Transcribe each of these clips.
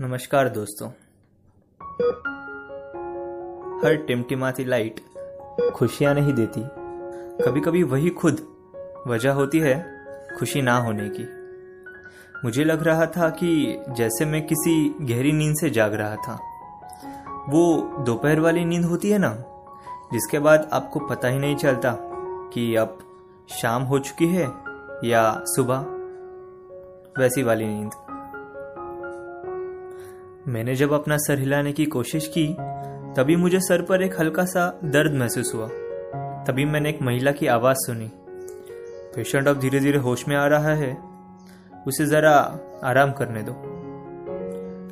नमस्कार दोस्तों। हर टिमटिमाती लाइट खुशियाँ नहीं देती। कभी कभी वही खुद वजह होती है खुशी ना होने की। मुझे लग रहा था कि जैसे मैं किसी गहरी नींद से जाग रहा था। वो दोपहर वाली नींद होती है ना, जिसके बाद आपको पता ही नहीं चलता कि अब शाम हो चुकी है या सुबह। वैसी वाली नींद। मैंने जब अपना सर हिलाने की कोशिश की, तभी मुझे सर पर एक हल्का सा दर्द महसूस हुआ। तभी मैंने एक महिला की आवाज़ सुनी। पेशेंट अब धीरे धीरे होश में आ रहा है। उसे जरा आराम करने दो।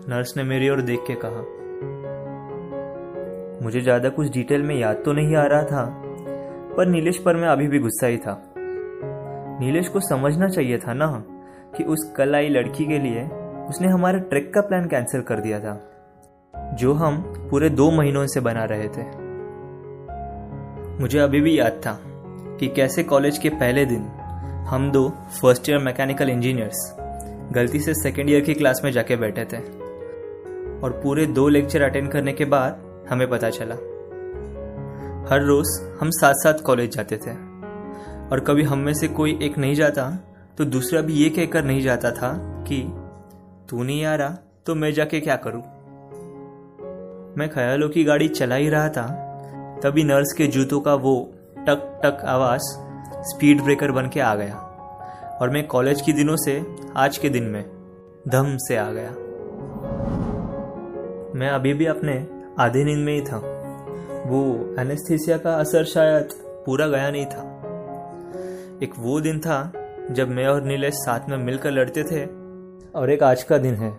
नर्स ने मेरी ओर देख के कहा, मुझे ज़्यादा कुछ डिटेल में याद तो नहीं आ रहा था, पर नीलेश पर मैं अभी भी गुस्सा ही था। नीलेश को समझना चाहिए था ना कि उस कल आई लड़की के लिए उसने हमारे ट्रेक का प्लान कैंसिल कर दिया था, जो हम पूरे दो महीनों से बना रहे थे। मुझे अभी भी याद था कि कैसे कॉलेज के पहले दिन हम दो फ़र्स्ट ईयर मैकेनिकल इंजीनियर्स गलती से सेकेंड ईयर की क्लास में जाके बैठे थे और पूरे दो लेक्चर अटेंड करने के बाद हमें पता चला। हर रोज हम साथ साथ कॉलेज जाते थे और कभी हम में से कोई एक नहीं जाता तो दूसरा भी ये कहकर नहीं जाता था कि तू नहीं आ रहा तो मैं जाके क्या करूँ? मैं ख्यालों की गाड़ी चला ही रहा था, तभी नर्स के जूतों का वो टक टक आवाज़ स्पीड ब्रेकर बन के आ गया, और मैं कॉलेज के दिनों से आज के दिन में धम से आ गया। मैं अभी भी अपने आधे नींद में ही था। वो एनेस्थीसिया का असर शायद पूरा गया नहीं था। एक वो दिन था जब मैं और नीलेश साथ में मिलकर लड़ते थे और एक आज का दिन है,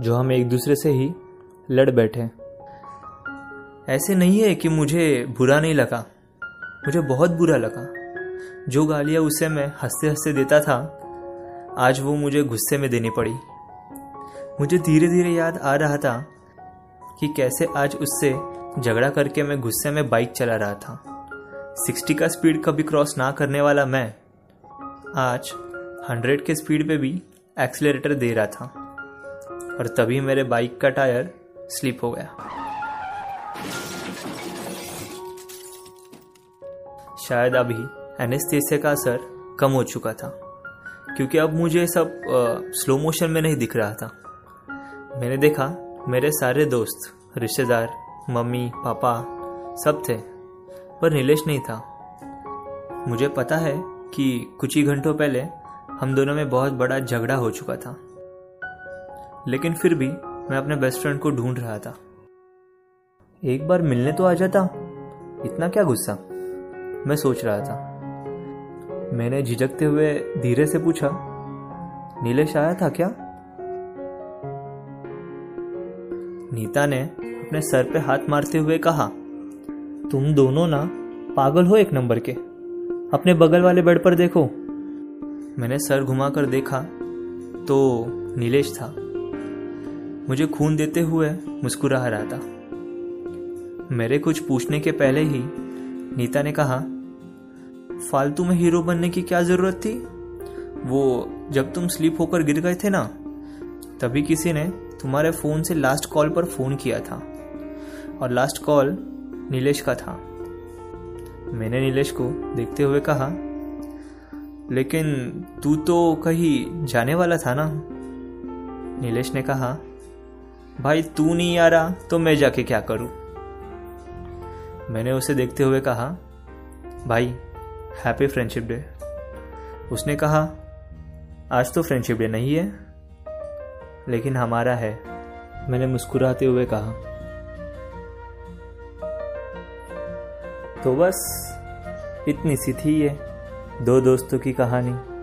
जो हम एक दूसरे से ही लड़ बैठे ऐसे नहीं है कि मुझे बुरा नहीं लगा, मुझे बहुत बुरा लगा। जो गालियाँ उसे मैं हँसते हँसते देता था, आज वो मुझे गुस्से में देनी पड़ी। मुझे धीरे धीरे याद आ रहा था कि कैसे आज उससे झगड़ा करके मैं गुस्से में बाइक चला रहा था। सिक्सटी का स्पीड कभी क्रॉस ना करने वाला मैं, आज हंड्रेड के स्पीड पे भी एक्सीलरेटर दे रहा था और तभी मेरे बाइक का टायर स्लिप हो गया। शायद अभी एनेस्थेसिया का असर कम हो चुका था क्योंकि अब मुझे सब आ, स्लो मोशन में नहीं दिख रहा था। मैंने देखा मेरे सारे दोस्त रिश्तेदार मम्मी पापा सब थे पर नीलेश नहीं था। मुझे पता है कि कुछ ही घंटों पहले हम दोनों में बहुत बड़ा झगड़ा हो चुका था। लेकिन फिर भी मैं अपने बेस्ट फ्रेंड को ढूंढ रहा था। एक बार मिलने तो आ जाता। इतना क्या गुस्सा? मैं सोच रहा था। मैंने झिझकते हुए धीरे से पूछा, नीलेश आया था क्या? नीता ने अपने सर पे हाथ मारते हुए कहा, तुम दोनों ना पागल हो एक नंबर के। अपने बगल वाले बेड पर देखो। मैंने सर घुमाकर देखा तो नीलेश था। मुझे खून देते हुए मुस्कुरा रहा था। मेरे कुछ पूछने के पहले ही नीता ने कहा, फालतू में हीरो बनने की क्या ज़रूरत थी? वो जब तुम स्लीप होकर गिर गए थे ना, तभी किसी ने तुम्हारे फ़ोन से लास्ट कॉल पर फ़ोन किया था। और लास्ट कॉल नीलेश का था। मैंने नीलेश को देखते हुए कहा लेकिन तू तो कहीं जाने वाला था ना? नीलेश ने कहा, भाई, तू नहीं आ रहा तो मैं जाके क्या करूँ? मैंने उसे देखते हुए कहा, भाई हैप्पी फ्रेंडशिप डे उसने कहा, आज तो फ्रेंडशिप डे नहीं है, लेकिन हमारा है। मैंने मुस्कुराते हुए कहा तो बस, इतनी सी थी ये। दो दोस्तों की कहानी।